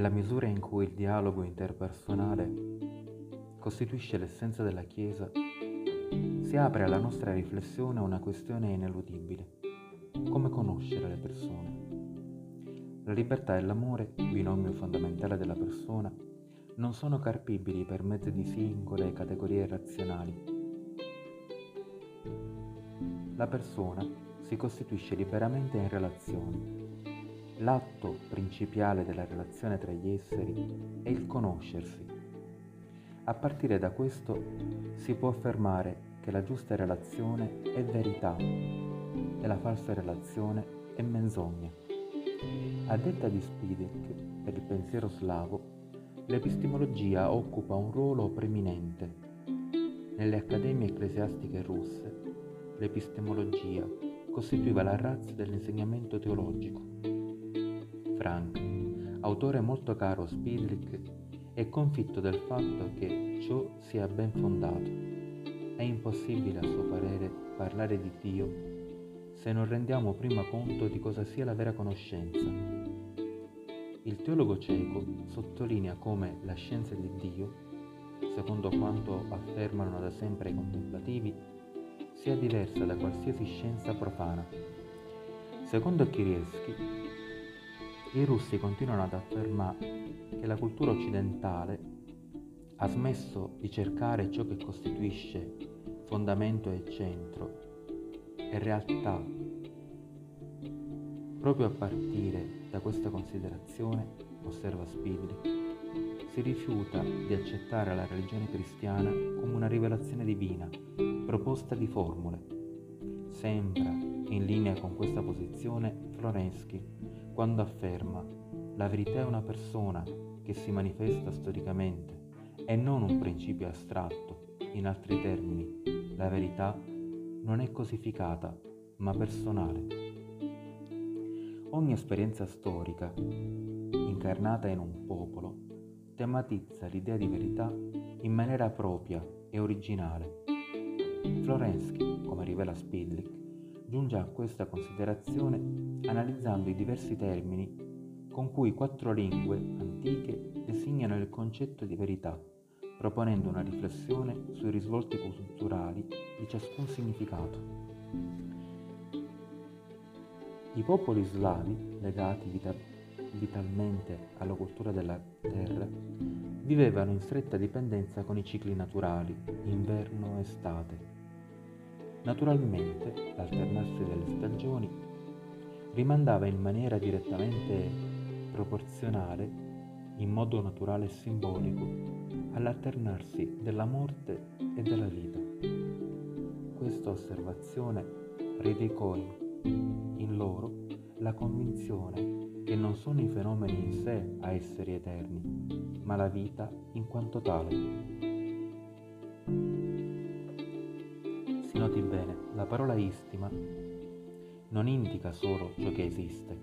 nella misura in cui il dialogo interpersonale costituisce l'essenza della Chiesa, si apre alla nostra riflessione una questione ineludibile. Come conoscere le persone? La libertà e l'amore, binomio fondamentale della persona, non sono carpibili per mezzo di singole categorie razionali. La persona si costituisce liberamente in relazioni. L'atto principale della relazione tra gli esseri è il conoscersi. A partire da questo si può affermare che la giusta relazione è verità e la falsa relazione è menzogna. A detta di Spivak, per il pensiero slavo, l'epistemologia occupa un ruolo preminente. Nelle accademie ecclesiastiche russe, l'epistemologia costituiva la razza dell'insegnamento teologico. Frank, autore molto caro a Spidlick, è confitto del fatto che ciò sia ben fondato. È impossibile, a suo parere, parlare di Dio se non rendiamo prima conto di cosa sia la vera conoscenza. Il teologo cieco sottolinea come la scienza di Dio, secondo quanto affermano da sempre i contemplativi, sia diversa da qualsiasi scienza profana. Secondo Kirieschi, i russi continuano ad affermare che la cultura occidentale ha smesso di cercare ciò che costituisce fondamento e centro e realtà. Proprio a partire da questa considerazione, osserva Spidli, si rifiuta di accettare la religione cristiana come una rivelazione divina, proposta di formule. Sembra in linea con questa posizione Florensky quando afferma la verità è una persona che si manifesta storicamente e non un principio astratto. In altri termini, la verità non è cosificata, ma personale. Ogni esperienza storica, incarnata in un popolo, tematizza l'idea di verità in maniera propria e originale. Florensky, come rivela Spidlick, giunge a questa considerazione analizzando i diversi termini con cui quattro lingue antiche designano il concetto di verità proponendo una riflessione sui risvolti culturali di ciascun significato. I popoli slavi, legati vita- vitalmente alla cultura della terra, vivevano in stretta dipendenza con i cicli naturali, inverno-estate. Naturalmente, l'alternarsi delle stagioni rimandava in maniera direttamente proporzionale in modo naturale e simbolico all'alternarsi della morte e della vita. Questa osservazione radicò in loro la convinzione che non sono i fenomeni in sé a essere eterni, ma la vita in quanto tale. Parola istima non indica solo ciò che esiste,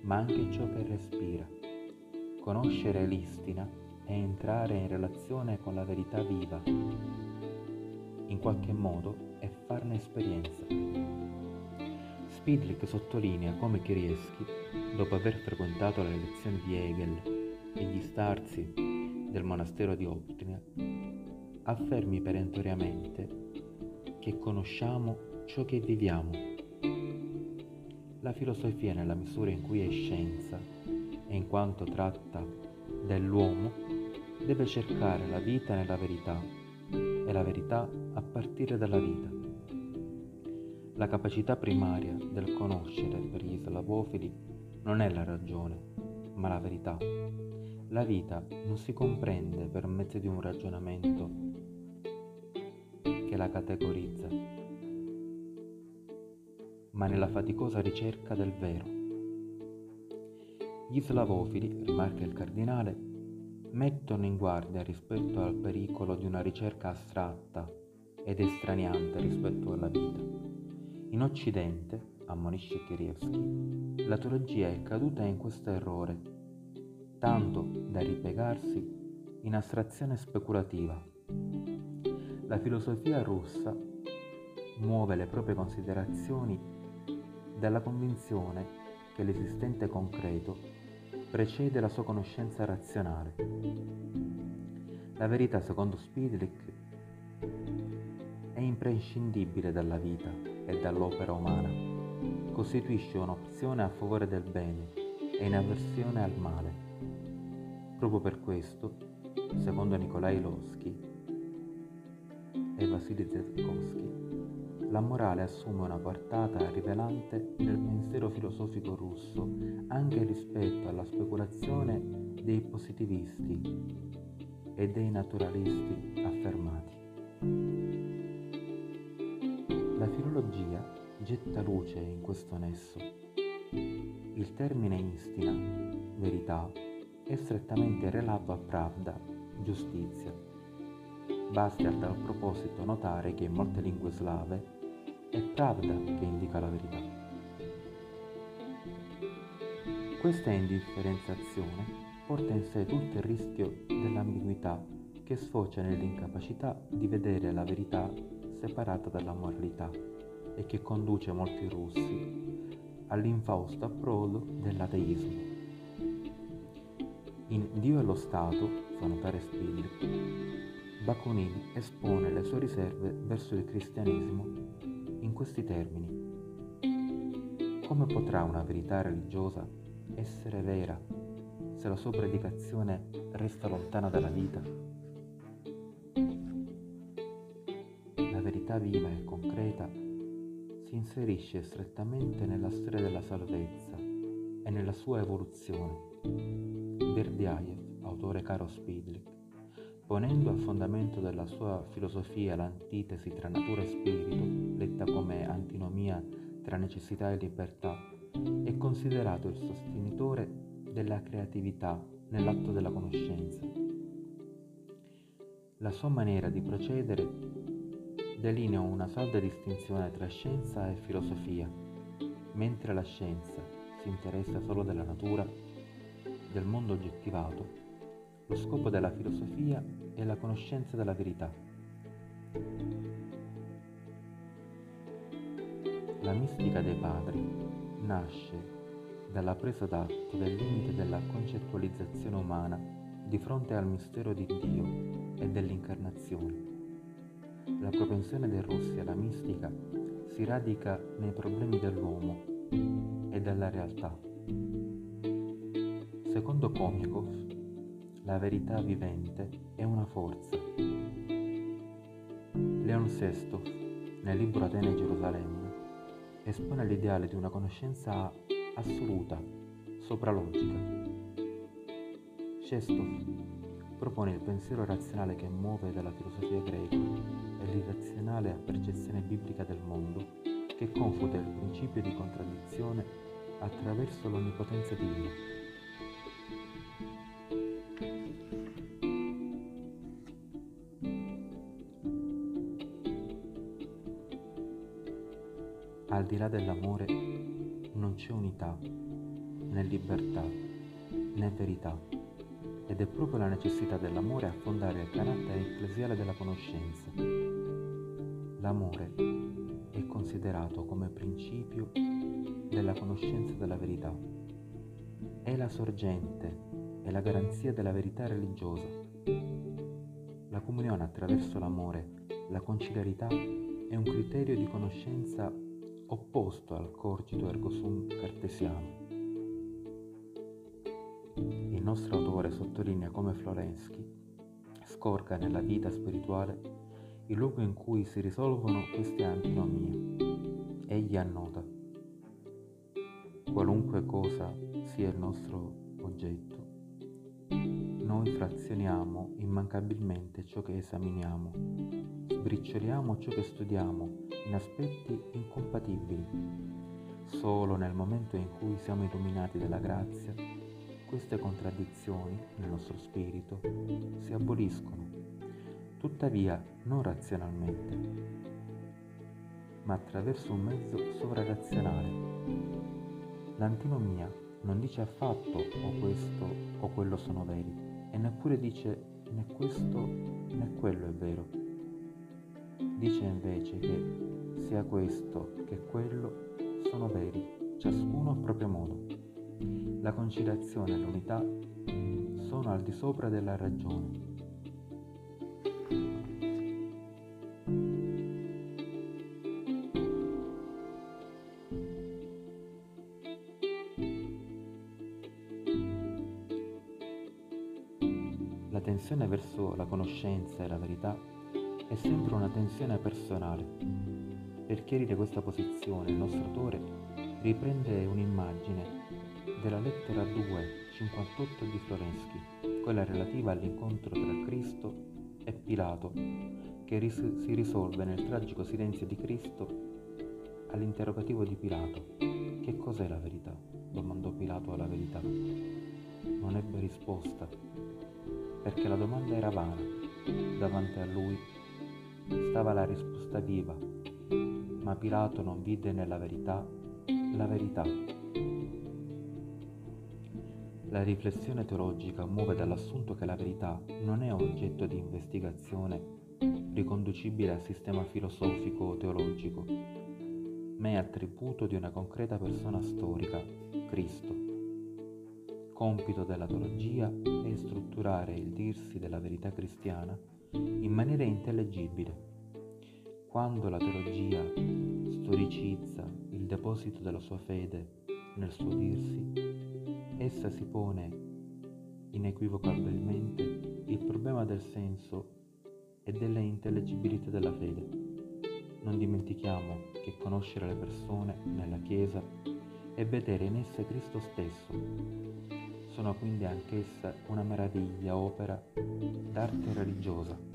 ma anche ciò che respira Conoscere l'istina è entrare in relazione con la verità viva, in qualche modo è farne esperienza. Spidlick sottolinea come Kirieschi, dopo aver frequentato le lezioni di Hegel e gli starzi del monastero di Optina, affermi perentoriamente che conosciamo ciò che viviamo. La filosofia, nella misura in cui è scienza, e in quanto tratta dell'uomo, deve cercare la vita nella verità e la verità a partire dalla vita. La capacità primaria del conoscere per gli slavofili non è la ragione, ma la verità. La vita non si comprende per mezzo di un ragionamento che la categorizza, ma nella faticosa ricerca del vero. Gli slavofili, rimarca il cardinale, mettono in guardia rispetto al pericolo di una ricerca astratta ed estraniante rispetto alla vita. In Occidente, ammonisce Kirievski, la teologia è caduta in questo errore, tanto da ripiegarsi in astrazione speculativa. La filosofia russa muove le proprie considerazioni dalla convinzione che l'esistente concreto precede la sua conoscenza razionale. La verità, secondo Spidlick, è imprescindibile dalla vita e dall'opera umana. Costituisce un'opzione a favore del bene e in avversione al male. Proprio per questo, secondo Nikolai Losky e Vasily Zetkovsky, la morale assume una portata rivelante nel pensiero filosofico russo anche rispetto alla speculazione dei positivisti e dei naturalisti affermati. La filologia getta luce in questo nesso. Il termine istina, verità, è strettamente relato a pravda, giustizia. Basti a tal proposito notare che in molte lingue slave è Pravda che indica la verità. Questa indifferenziazione porta in sé tutto il rischio dell'ambiguità che sfocia nell'incapacità di vedere la verità separata dalla moralità e che conduce molti russi all'infausto approdo dell'ateismo. In Dio e lo Stato, fa notare Spidler, Bakunin espone le sue riserve verso il cristianesimo in questi termini. Come potrà una verità religiosa essere vera se la sua predicazione resta lontana dalla vita? La verità viva e concreta si inserisce strettamente nella storia della salvezza e nella sua evoluzione. Berdiaev, autore caro Spidlick, ponendo a fondamento della sua filosofia l'antitesi tra natura e spirito, letta come antinomia tra necessità e libertà, è considerato il sostenitore della creatività nell'atto della conoscenza. La sua maniera di procedere delinea una salda distinzione tra scienza e filosofia, mentre la scienza si interessa solo della natura, del mondo oggettivato lo scopo della filosofia è la conoscenza della verità. La mistica dei padri nasce dalla presa d'atto del limite della concettualizzazione umana di fronte al mistero di Dio e dell'incarnazione. La propensione dei russi alla mistica si radica nei problemi dell'uomo e della realtà. Secondo Komikov, la verità vivente è una forza. Leon VI, nel libro Atene e Gerusalemme, espone l'ideale di una conoscenza assoluta, sopralogica. Shestov propone il pensiero razionale che muove dalla filosofia greca e l'irrazionale percezione biblica del mondo che confuta il principio di contraddizione attraverso l'onnipotenza divina. Al di là dell'amore non c'è unità, né libertà, né verità, ed è proprio la necessità dell'amore a fondare il carattere ecclesiale della conoscenza. L'amore è considerato come principio della conoscenza della verità. È la sorgente e la garanzia della verità religiosa. La comunione attraverso l'amore, la conciliarità è un criterio di conoscenza opposto al cogito ergo sum cartesiano. Il nostro autore sottolinea come Florensky scorga nella vita spirituale il luogo in cui si risolvono queste antinomie. Egli annota, qualunque cosa sia il nostro oggetto, noi frazioniamo immancabilmente ciò che esaminiamo, sbricioliamo ciò che studiamo in aspetti incompatibili. Solo nel momento in cui siamo illuminati dalla grazia, queste contraddizioni nel nostro spirito si aboliscono, tuttavia non razionalmente, ma attraverso un mezzo sovrarazionale. L'antinomia non dice affatto o questo o quello sono veri, e neppure dice né questo né quello è vero. Dice invece che sia questo che quello sono veri, ciascuno a proprio modo. La conciliazione e l'unità sono al di sopra della ragione. La conoscenza e la verità è sempre una tensione personale. Per chiarire questa posizione, il nostro autore riprende un'immagine della lettera 2, 58 di Florensky, quella relativa all'incontro tra Cristo e Pilato, che ris- si risolve nel tragico silenzio di Cristo all'interrogativo di Pilato. Che cos'è la verità? domandò Pilato alla verità. Non ebbe risposta, perché la domanda era vana. Davanti a lui stava la risposta viva, ma Pilato non vide nella verità la verità. La riflessione teologica muove dall'assunto che la verità non è oggetto di investigazione riconducibile al sistema filosofico o teologico, ma è attributo di una concreta persona storica, Cristo. Compito della teologia è strutturare il dirsi della verità cristiana in maniera intellegibile. Quando la teologia storicizza il deposito della sua fede nel suo dirsi, essa si pone inequivocabilmente il problema del senso e della intellegibilità della fede. Non dimentichiamo che conoscere le persone nella Chiesa e vedere in esse Cristo stesso sono quindi anch'essa una meraviglia opera d'arte religiosa